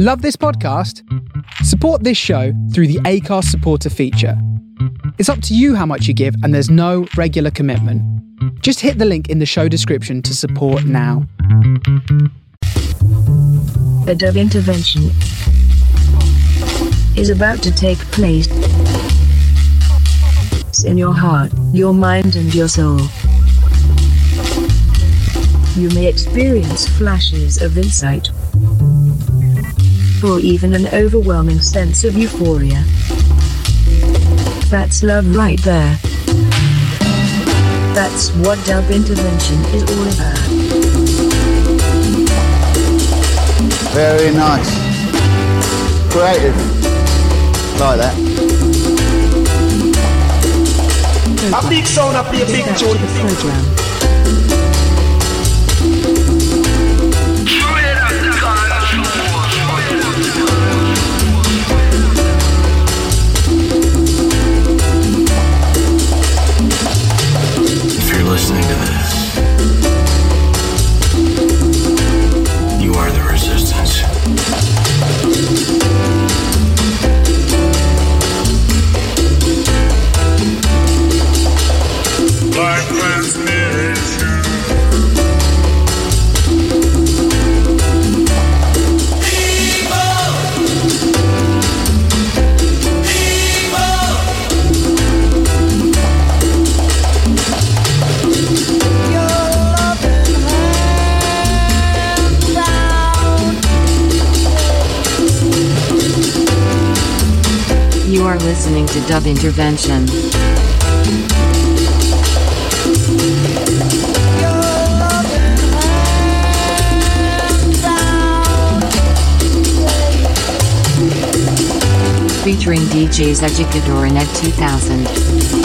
Love this podcast? Support this show through the Acast supporter feature. It's up to you how much you give, and there's no regular commitment. Just hit the link in the show description to support now. A dub intervention is about to take place in your heart, your mind, and your soul. You may experience flashes of insight, or even an overwhelming sense of euphoria. That's love right there. That's what dub intervention is all about. Very nice. Creative. Like that. A big sound, a play a big That's tune. the program. Listening to Dub Intervention. Featuring DJs Educador and Ed 2000.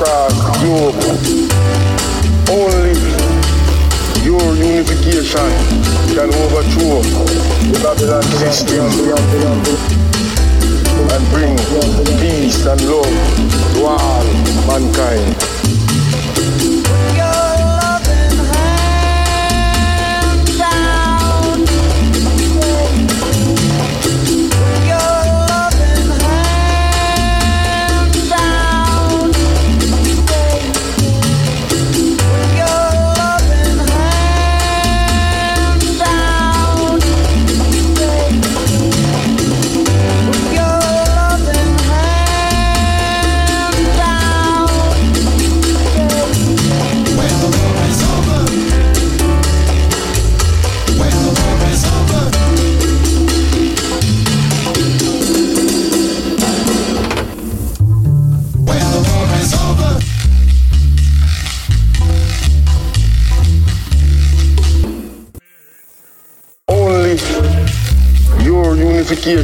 Across the. Only your unification can overthrow the Babylon system and bring peace and love to all mankind.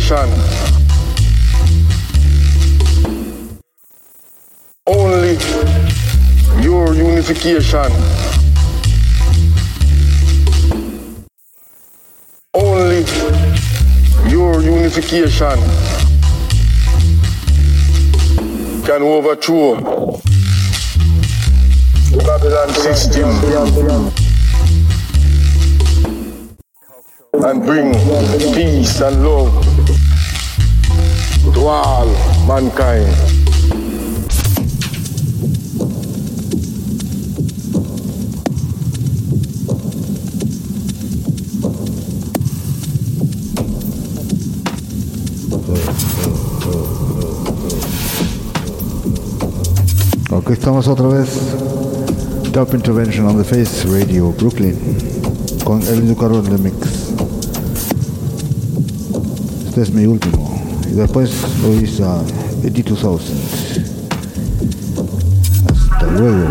Unification. Only your unification. Only your unification can overthrow the Babylon system and bring peace and love all mankind. Ok, estamos otra vez. Dub Intervention on the Face Radio, Brooklyn. Con Elvin Ducaro en the mix. Este es mi último. Y después oís a Eddie 2000. Hasta luego.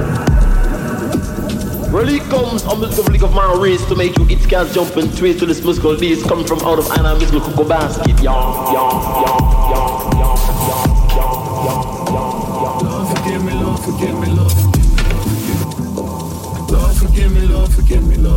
Well, comes a musical flick of my race to make you get cats jump and twist to this musical days come from out of Anna musical cocoa basket. Yeah, yeah, yeah, yeah, yeah, Lord, forgive me, Lord,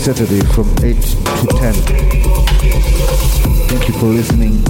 Saturday from 8 to 10. Thank you for listening.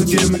forgive me.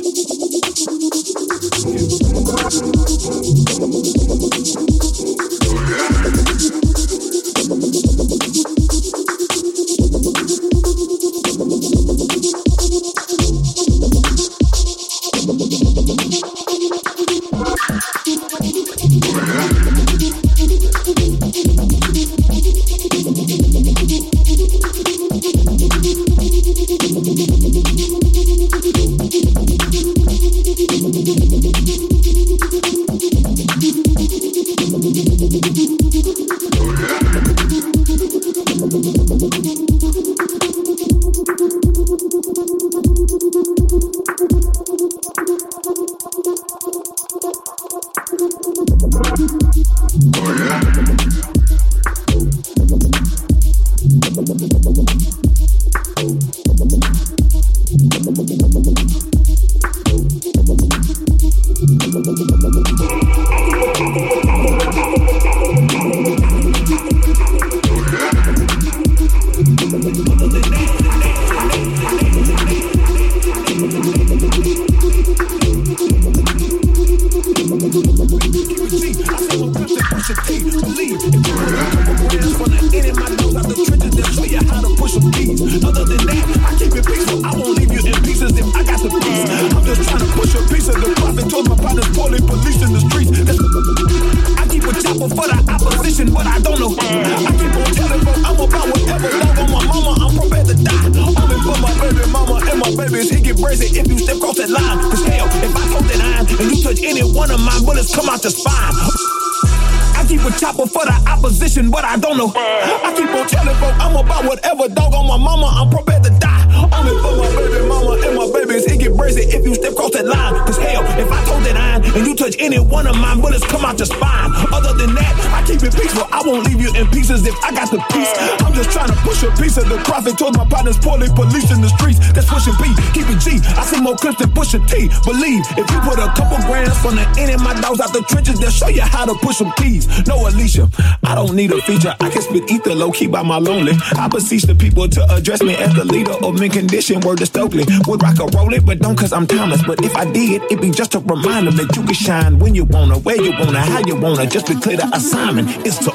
Some keys. No Alicia, I don't need a feature. I can spit ether low key by my lonely. I beseech the people to address me as the leader of men condition. Word to Stokely. Would rock a roll it, but don't cause I'm Thomas. But if I did, it'd be just a reminder that you can shine when you wanna, where you wanna, how you wanna. Just be clear the assignment is to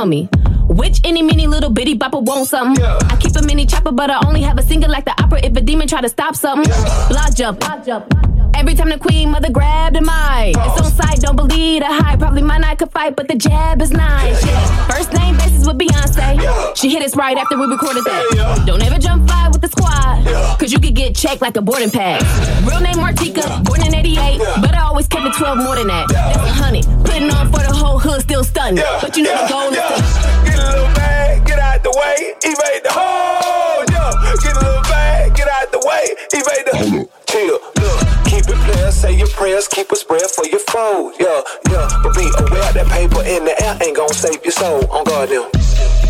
tell me. Which any mini little bitty bopper want something? Yeah. I keep a mini chopper, but I only have a single like the opera. If a demon try to stop something, yeah. blah jump. Blah jump. Every time the queen mother grabbed the mic, it's on site, don't believe the hype. Probably might not could fight, but the jab is nice. Yeah. First name basis with Beyonce. She hit us right after we recorded that. Don't ever jump fly with the squad, cause you could get checked like a boarding pass. Real name Martika, born in 88, but I always kept it 12 more than that. That's a hundred. Putting on for the whole hood, still stunning. But you know the goal is to get a little bag, get out the way, evade the whole. Yeah, get a little bag, get out the way, evade the. Chill, look keep it player, say your prayers, keep a spread for your foes. Yeah, yeah, but be aware that paper in the air ain't gonna save your soul. On guard now.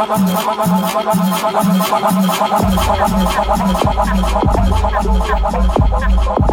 Thank you.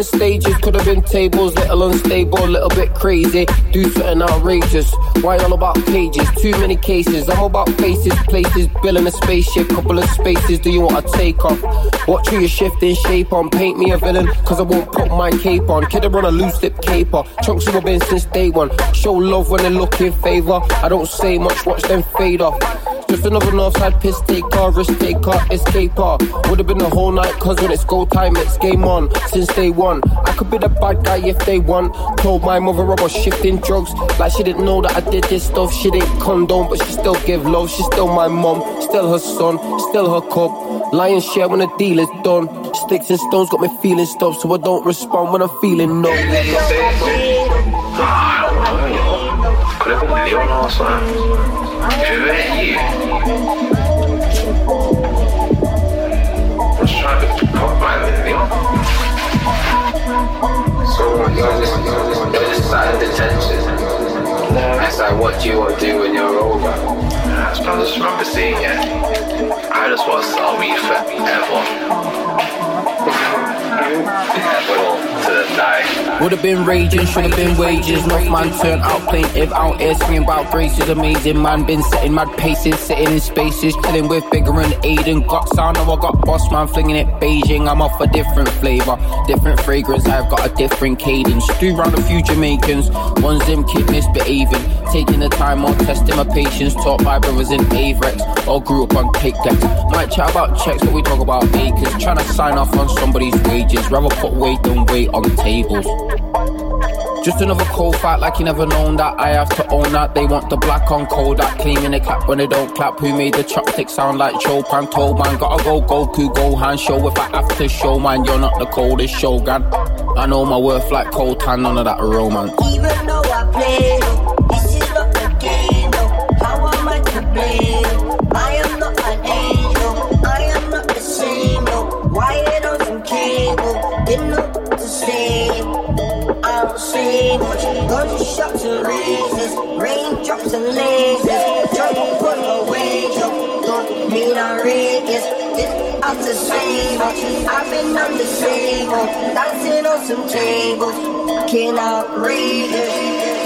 Been stages, could have been tables, little unstable, little bit crazy. Do something outrageous. Why all about pages? Too many cases. I'm about faces, places, building a spaceship, couple of spaces. Do you want to take off? Watch who you're shifting shape on. Paint me a villain, cause I won't put my cape on. Kid, I run a loose lip caper. Chunks of a been since day one. Show love when they look in favor. I don't say much, watch them fade off. Just another northside piss taker, risk taker, escaper. Would've been the whole night, cause when it's go time, it's game on. Since day one, I could be the bad guy if they want. Told my mother I was shifting drugs, like she didn't know that I did this stuff. She didn't condone, but she still give love. She's still my mom, still her son, still her cup. Lion's share when the deal is done. Sticks and stones got me feeling stuff, so I don't respond when I'm feeling no. Could have been Leon or something. Je vais you. You're just, you're just sat in detention. It's like, what do you want to do when you're over? I just remember seeing it. I just want to sell me forever. Would have been raging, should have been wages. North man turned out plaintive, out here screaming about graces. Amazing man, been setting mad paces, sitting in spaces, chilling with bigger and Aiden. Got sound, now I got boss man flinging it Beijing. I'm off a different flavor, different fragrance. I've got a different cadence. Do round a few Jamaicans, one's them kid misbehaving, taking the time or testing my patience. Taught my brothers in Avirex, all grew up on cake decks. Might chat about checks, but we talk about acres. Trying to sign off on somebody's wages, rather put weight than weight on tables. Just another cold fight like you never known that I have to own that They want the black on cold that claiming they clap when they don't clap Who made the chopstick sound like Chopin told man Gotta go Goku Gohan show if I have to show man You're not the coldest Shogun I know my worth like cold tan none of that romance Even though I play Dancing on some tables. Can't outrageous right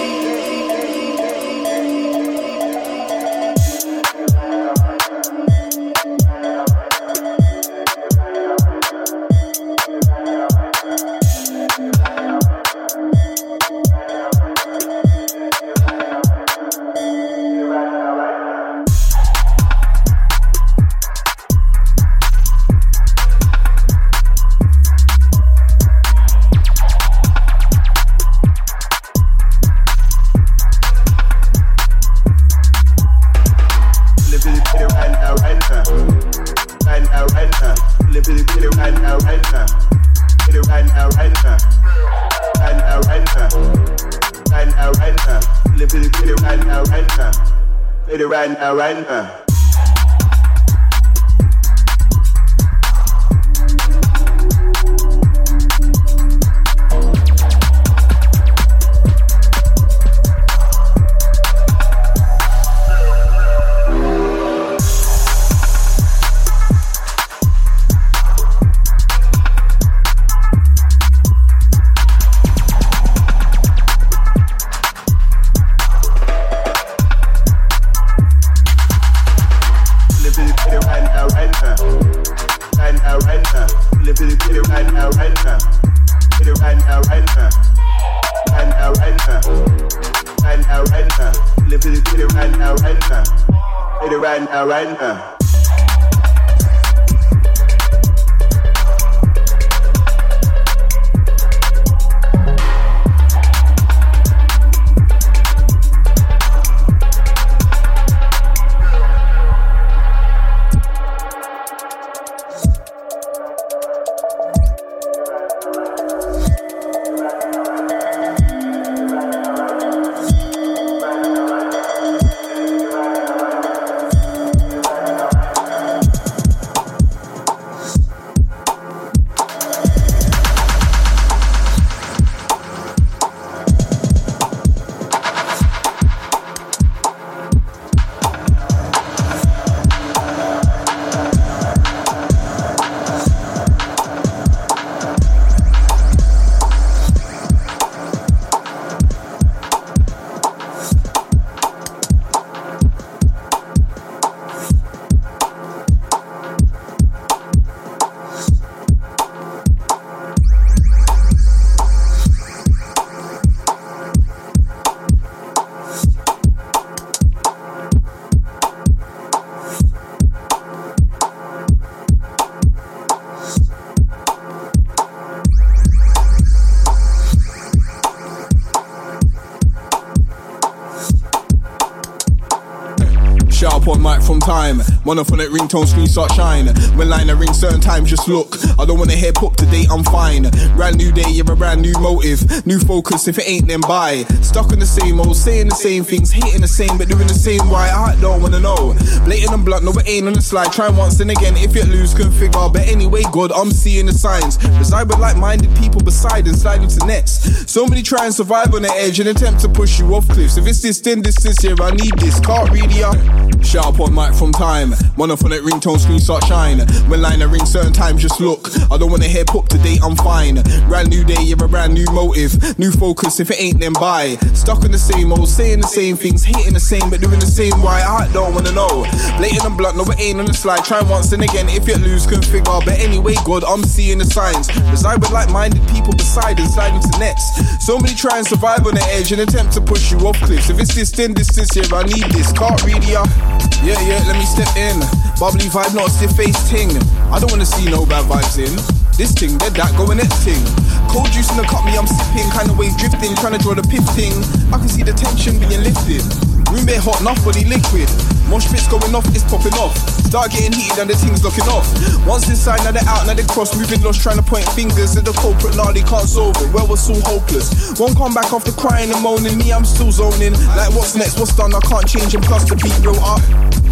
Ringtone screen start shine. When line a ring certain times, just look. I don't wanna hear pop today, I'm fine. Brand new day, you have a brand new motive. New focus, if it ain't then buy. Stuck in the same old, saying the same things, hating the same, but doing the same why I don't wanna know. Blatant and blunt, no it ain't on the slide. Try once and again, if you lose, configure. But anyway, God, I'm seeing the signs. Reside with like-minded people beside and slide into nets. So many try and survive on the edge and attempt to push you off cliffs. If it's this, then this, this here, I need this. Can't read ya. Uh, Shout up on mic from time. Monophonic ringtone screen start shine. When line a ring certain times, just look. I don't wanna hear pop today, I'm fine. Brand new day, you a brand new motive. New focus, if it ain't then buy. Stuck in the same old, saying the same things, hating the same, but doing the same why I don't wanna know. Blatant and blunt, no it ain't on the slide. Try once and again, if you lose, configure. But anyway, God, I'm seeing the signs. Reside with like-minded people beside and slide into nets. So many try and survive on the edge and attempt to push you off cliffs. If it's this, then this, this here, I need this. Can't read ya. Uh, Yeah, yeah, let me step in. Bubbly vibe, not stiff face ting. I don't wanna see no bad vibes in. This thing, dead that, going next thing. Cold juice in the cup, me, I'm sipping. Kind of wave drifting, trying to draw the piff thing. I can see the tension being lifted. Room bit hot, enough body liquid. Mosh pits going off, it's popping off. Start getting heated and the team's looking off. Once this side, now they're out, now they cross. Moving lost, trying to point fingers at the culprit. Now they can't solve it. Well, we're so hopeless. Won't come back after crying and moaning. Me, I'm still zoning. Like, what's next? What's done? I can't change. And plus, the beat real up.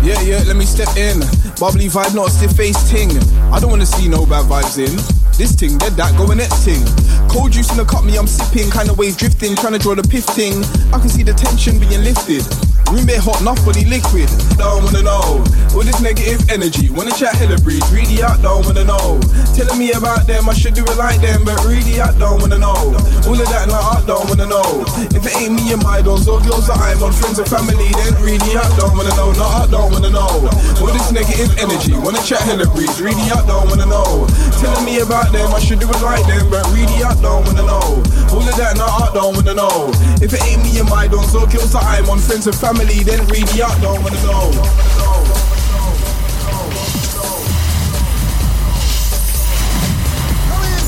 Yeah, yeah, let me step in. Bubbly vibe, not a stiff face ting. I don't wanna see no bad vibes in. This ting, dead that, going next ting. Cold juice in the cup, me, I'm sipping. Kind of wave drifting, trying to draw the piff ting. I can see the tension being lifted. Room bit hot, enough body liquid. Don't wanna know. All this negative energy. Wanna chat hella breeze. Really, I don't wanna know. Telling me about them, I should do it like them. But really, I don't wanna know. All of that, nah, I don't wanna know. If it ain't me and my dons or girls that I'm on, friends and family, then really, I don't wanna know. No, I don't wanna know. All this negative energy. Wanna chat hella breeze. Really, I don't wanna know. Telling me about them, I should do it like them. But really, I don't wanna know. All of that, nah, I don't wanna know. If it ain't me and my dons or girls that I'm on, friends and family, then really, I don't wanna know.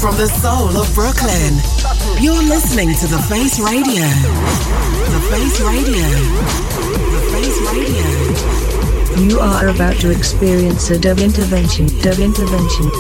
From the soul of Brooklyn, you're listening to The Face Radio. The Face Radio. The Face Radio. You are about to experience a dub intervention, dub intervention,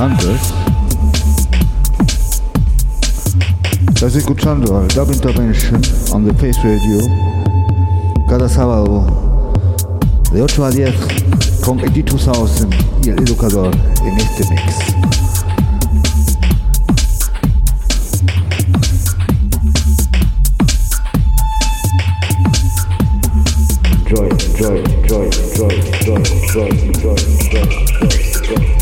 Antes. Estás escuchando al Dub Intervention on the Face Radio cada sábado de 8 a 10 con Ed2000 y el educador en este mix. Enjoy, enjoy, enjoy, enjoy, enjoy, enjoy, enjoy, enjoy, enjoy, enjoy.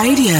Radio.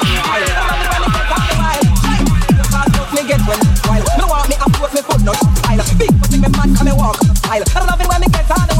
Big style. I love it when me get on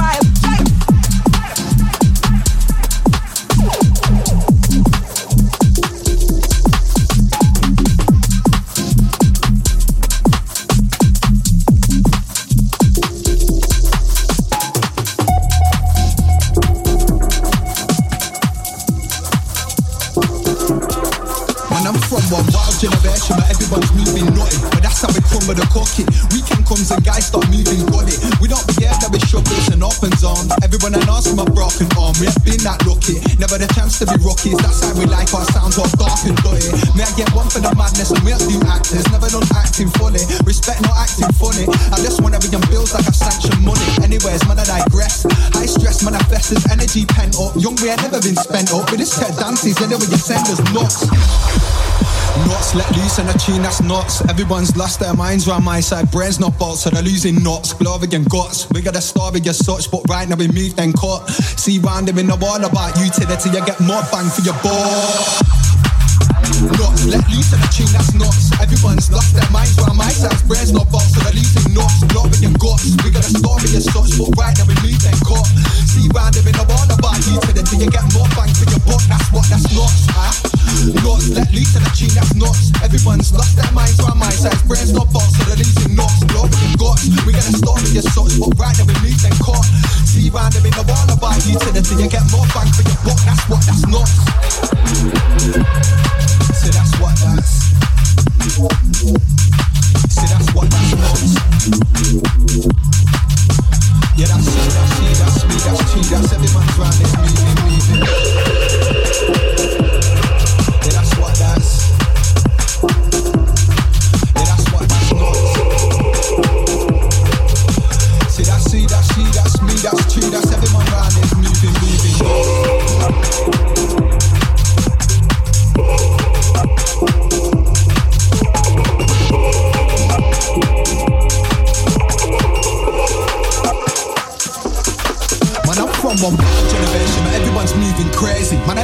we the cookie. Weekend comes and guys start moving body. We don't here that we shovels and opens on. Everyone and ask my broken arm. We have been that lucky. Never the chance to be rookies. That's how we like our sounds all dark and dirty. May I get one for the madness and we are do actors. Never done acting fully. Respect not acting funny. I just wanna be bills like I've sanctioned money. Anyways, man, I digress. High stress manifests as energy pent up. Young, we ain't never been spent up. With this tech dances, anyway, you send us nuts. Nuts let loose and a tune that's nuts. Everyone's lost their minds round my side. Brains not bolts, so they're losing nuts. Glove again guts. We gotta starve again such, but right now we move then cut. See round them in the wall about utility, you get more bang for your buck. Nuts, let loose and a tune that's nuts. Everyone's lost their minds round my side. Brains not bolts, so they're losing nuts. Glove again guts. We gotta starve again such, but right now we move then cut. See round him in the wall about utility, you get more bang for your buck. That's what that's nuts, huh? Nuts, let loose and a tune that's nuts. Everyone's lost their minds round my side. Brains not bolts, so they're losing nuts. Glove again guts. We gotta starve again such, but right now we move then cut. See round him in the wall about utility, you get more bang for your buck. That's what that's. See that's what that's. What that's See that's what that's nuts. Yeah, that's it, that's cheat that's everyone's round it,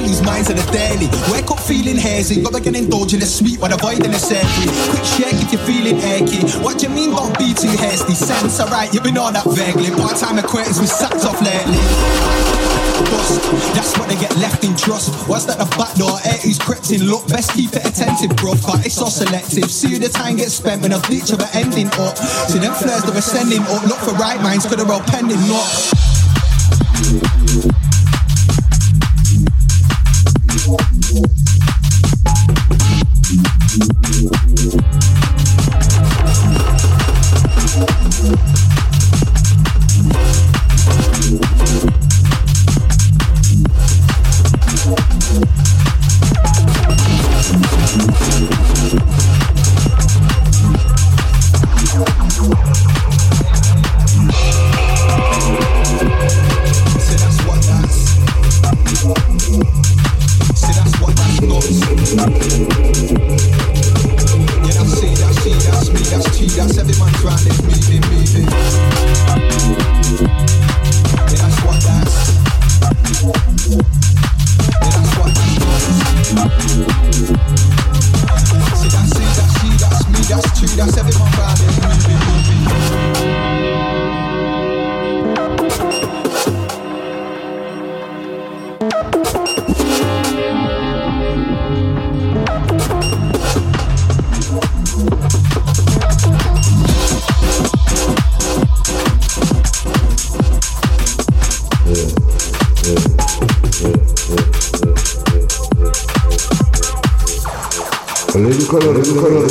lose minds on a daily. Wake up feeling hazy. Got like an indulge in the sweet while avoiding the savory. Quick shake if you're feeling achy. What do you mean, don't be too hasty? Sense, alright, you've been on that vaguely. Part time acquaintance with sacked off lately. Bust, that's what they get left in trust. What's that the back door? Eh, 80s crept in. Look, best keep it attentive, bro. Cause it's so selective. See the time gets spent when a bleach of it ending up. See them flares that we're sending up. Look for right minds, could have rolled pending nuts. That's me, that's everyone's round there discorso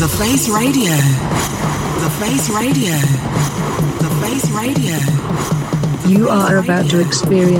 The Face Radio. The Face Radio. The Face Radio. You are about to experience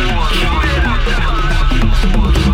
Look.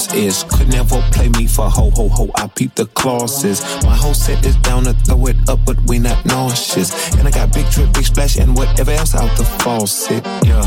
Boss is. Could never play me for ho ho ho, I peep the clauses. My whole set is down to throw it up, but we not nauseous. And I got big drip, big splash, and whatever else out the faucet, yeah.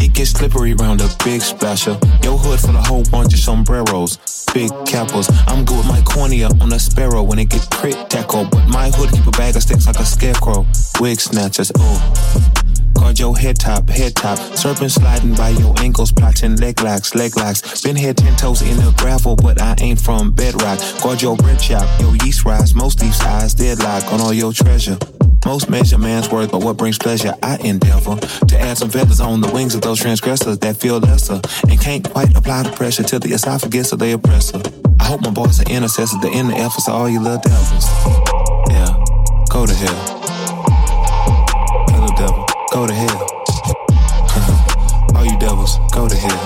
It gets slippery round a big splasher. Yo hood for the whole bunch of sombreros, big capos. I'm good with my cornea on a sparrow when it get crit tackle. But my hood keep a bag of sticks like a scarecrow. Wig snatchers, oh. Guard your head top, head top. Serpent sliding by your ankles, plotting leg locks, leg locks. Been here ten toes in the gravel, but I ain't from bedrock. Guard your bread chop, your yeast rise. Most these eyes deadlock on all your treasure. Most measure man's worth, but what brings pleasure, I endeavor to add some feathers on the wings of those transgressors that feel lesser and can't quite apply the pressure to the esophagus of the oppressor. I hope my boys are intercessors, the inner efforts of all you little devils. Yeah, go to hell. Go to hell. Uh-huh. all you devils, go to hell.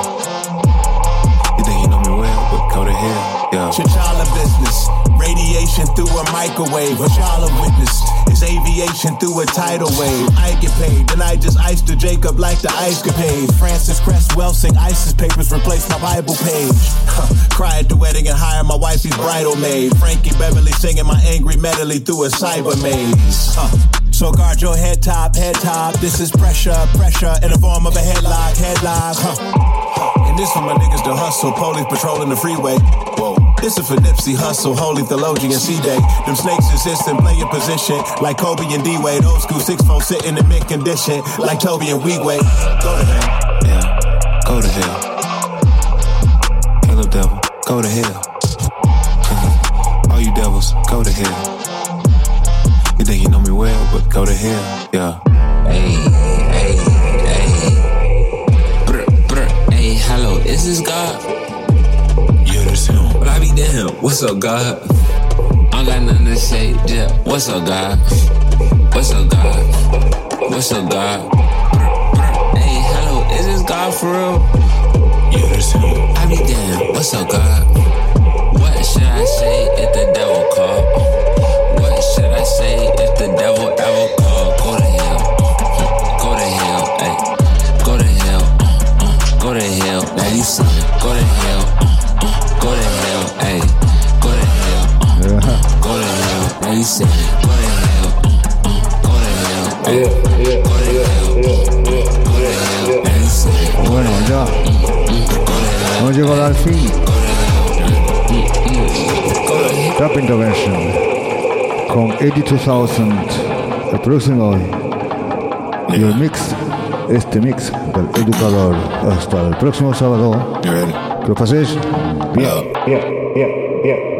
You think you know me well, but go to hell. Yeah. T'Challa business. Radiation through a microwave. What y'all have witnessed is aviation through a tidal wave. I get paid, then I just iced the Jacob like the ice capade. Frances Cress Welsing ISIS papers, replace my Bible page. Cry at the wedding and hire my wifey's bridal maid. Frankie Beverly singing my angry medley through a cyber maze. So guard your head top, head top. This is pressure, pressure in the form of a headlock, headlock. Huh. And this for my niggas to hustle, police patrolling the freeway. Whoa. This is for Nipsey Hussle, Holy Theologian, C-Day. Them snakes exist and play a position like Kobe and D-Wade. Old school 6-4 sitting in mid condition like Toby and Weeway. Go to hell. Yeah, go to hell. Hello, devil, go to hell. Uh-huh. All you devils, go to hell. You think you know me well, but go to hell, yeah. Hey, hey, hey. Brr, brr, hey, hello, is this God? Yeah, that's him. But I be damn, what's up, God? I don't got nothing to say, yeah. What's up, God? What's up, God? What's up, God? Brr, brr, hey, hello, is this God for real? Yeah, that's him. I be damn, what's up, God? What should I say if the devil call? What should I say if the devil ever call? Go to hell, go to hell, ay. Go to hell, uh, uh, go to hell. Now you see, go to hell, uh, uh, go to hell, ay. Go to hell, uh, go to hell. Now you see, go to hell, uh, uh, go to hell, ay. Go to hell, uh, uh, go to hell. Now you see, Bueno, ya. Hemos llegado al fin. Trap Intervention con 82,000 el próximo hoy. Y el mix, este mix del educador. Hasta el próximo sábado. Que lo paséis bien. Yeah, yeah, yeah,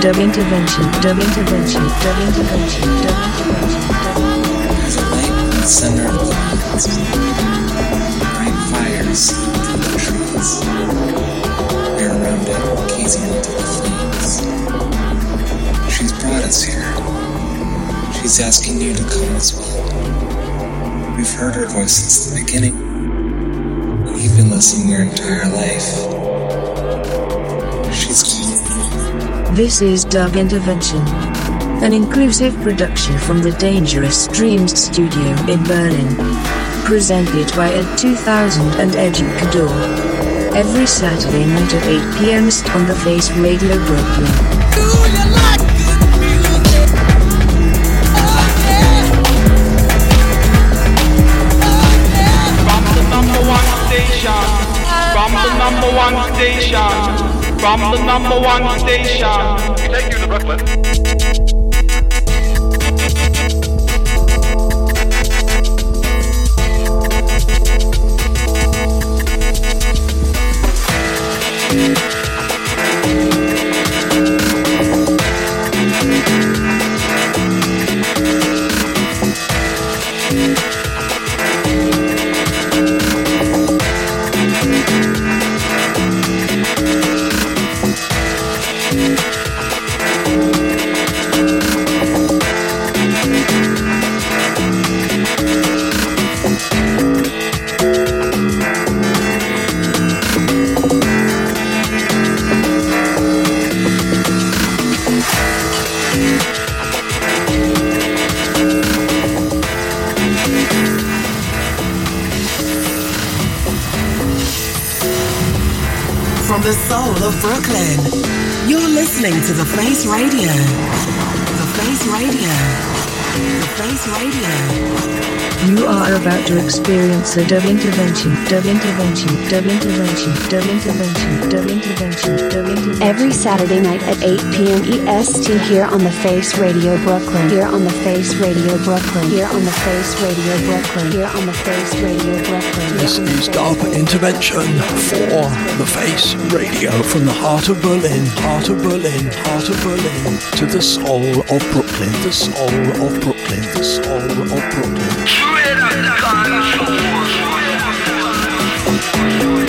dub intervention, dub intervention, dub intervention. This is Dub Intervention, an inclusive production from the Dangerous Dreams studio in Berlin. Presented by Ed 2000 and Educador. Every Saturday night at 8 p.m. on the Face Radio Brooklyn. From the number one station. Take you to Brooklyn. Brooklyn, you're listening to The Face Radio. The Face Radio. The Face Radio. You are about to experience a dub intervention, dub intervention, dub intervention, dub intervention, dub intervention, dub intervention. Every Saturday night at 8 p.m. EST here on the Face Radio Brooklyn. Here on the Face Radio Brooklyn. Here on the Face Radio Brooklyn. Here on the Face Radio Brooklyn. This is Dub Intervention for the Face Radio from the heart of Berlin, heart of Berlin, heart of Berlin to the soul of Brooklyn, the soul of Brooklyn, the soul of Brooklyn. Thank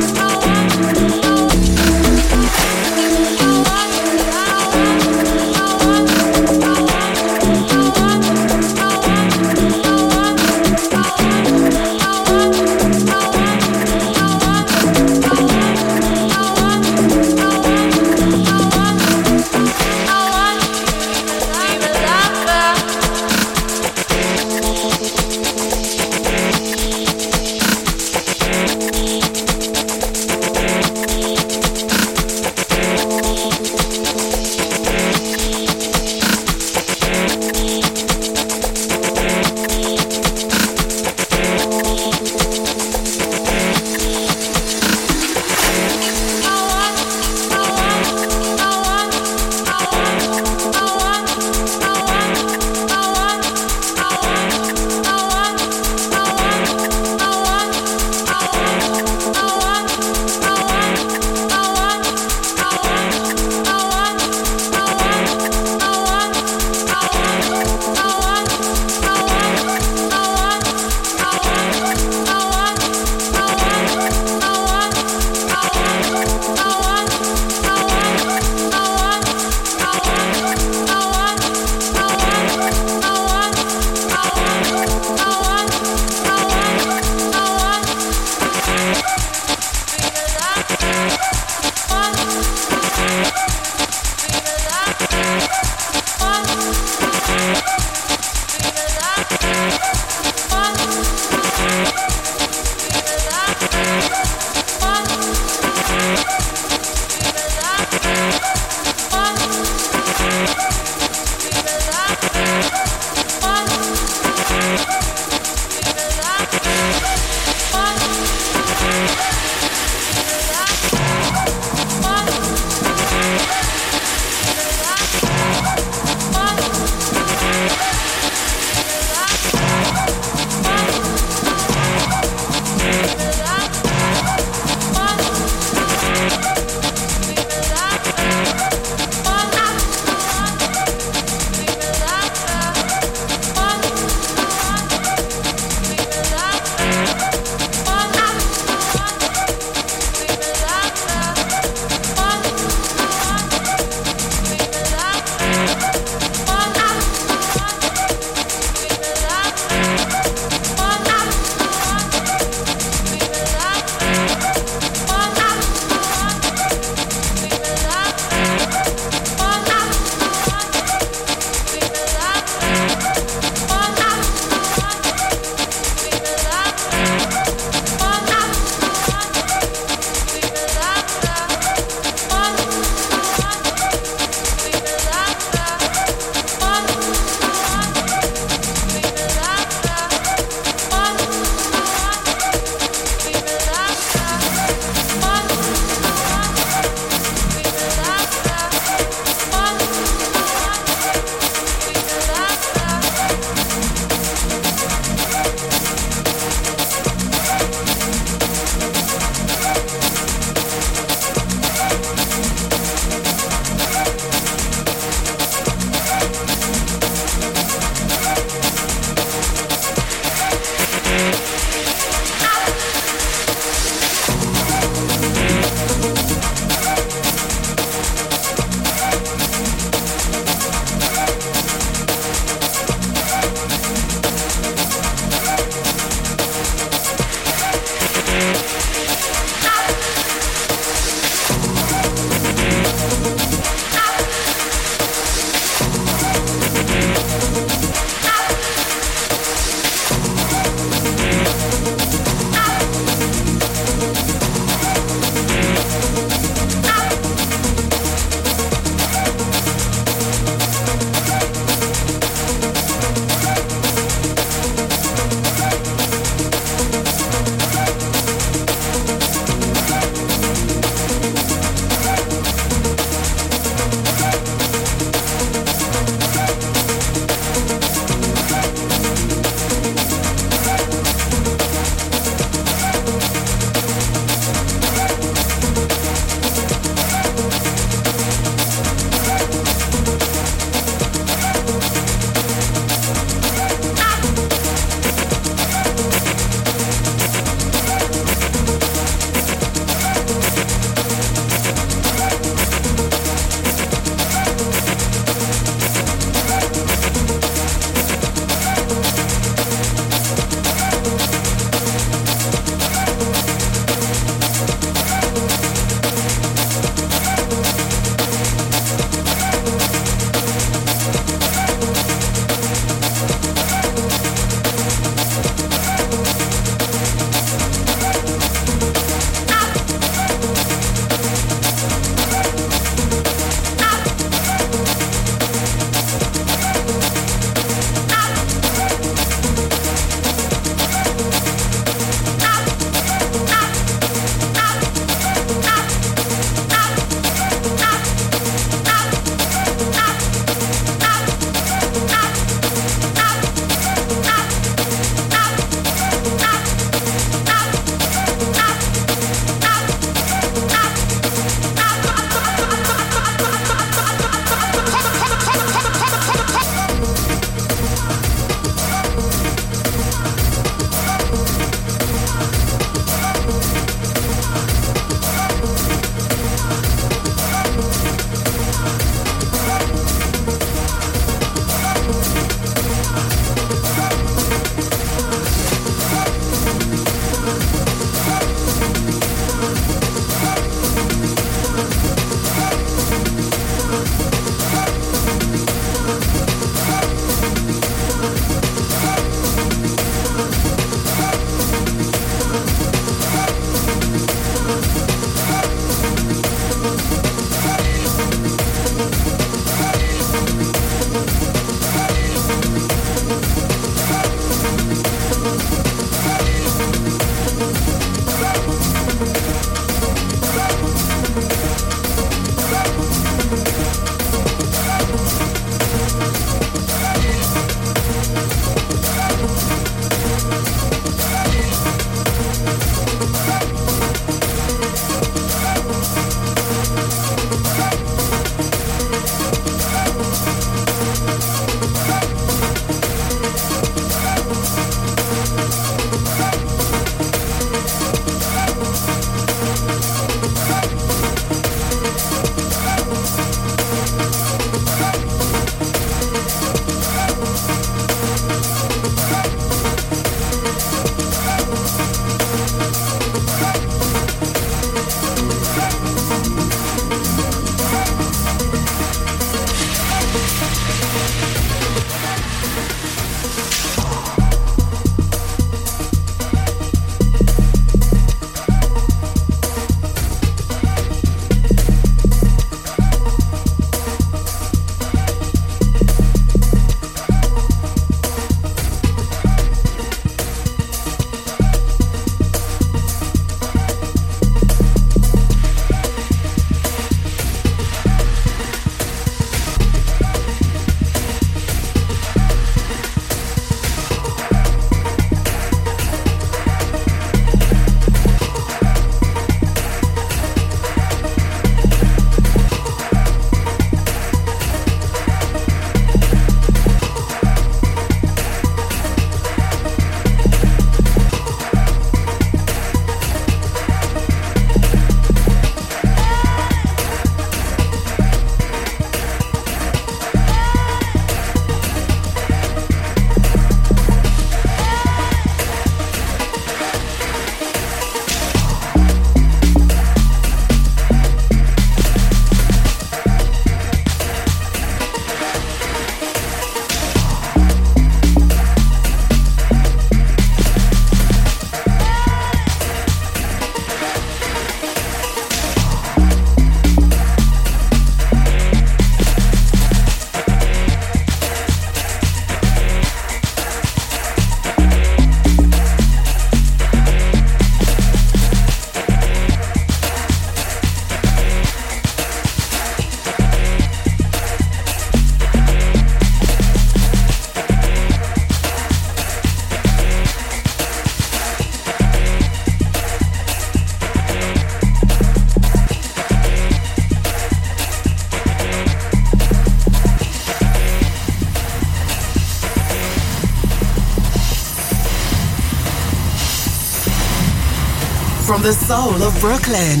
the soul of Brooklyn,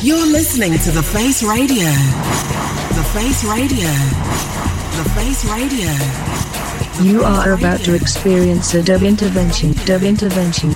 you're listening to The Face Radio. The Face Radio. The Face Radio. You are about to experience a dub intervention, dub intervention,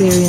Experience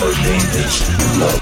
for you love.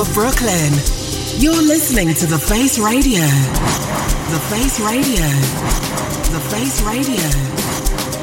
Of Brooklyn. You're listening to The Face Radio. The Face Radio. The Face Radio.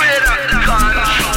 Greater control.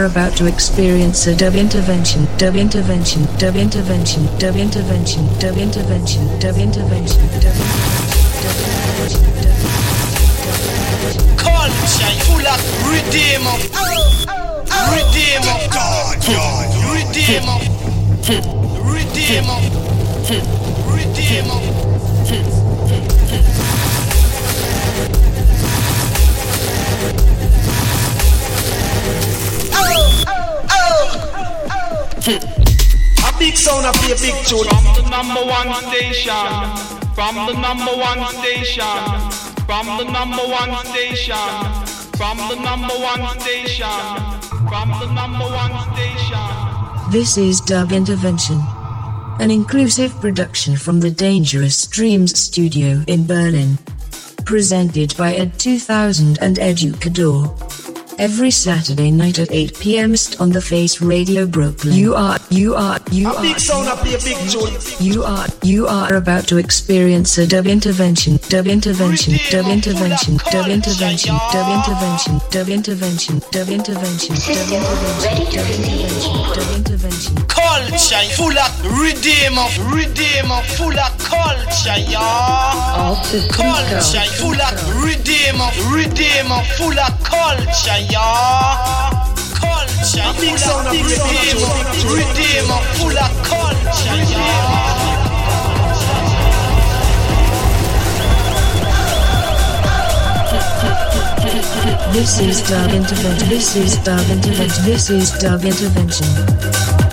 Are about to experience a dub intervention, dub intervention, dub intervention, dub intervention, dub intervention, dub intervention, dub Culture full of redeemer. Redeemer. God, God. Redeemer. Redeemer. Redeemer. A big sound of a big tune. From the number one station. From the number one station. From the number one station. From the number one station. From the number one station. This is Dub Intervention, an inclusive production from the Dangerous Dreams studio in Berlin. Presented by Ed2000 and Educador. Every Saturday night at 8 p.m. on the Face Radio Brooklyn. You are, you are, you A are. big sound a big tune. You are, you are about to experience a dub intervention, dub intervention, dub intervention, dub intervention, dub intervention, dub intervention, dub intervention, dub intervention, dub intervention. Culture, full of redeem redeem full of culture, y'all. Culture, full of redeem redeem full of culture, y'all. Culture, full of redeem redeem full of culture, y'all. This is dub intervention. This is dub intervention. This is dub intervention.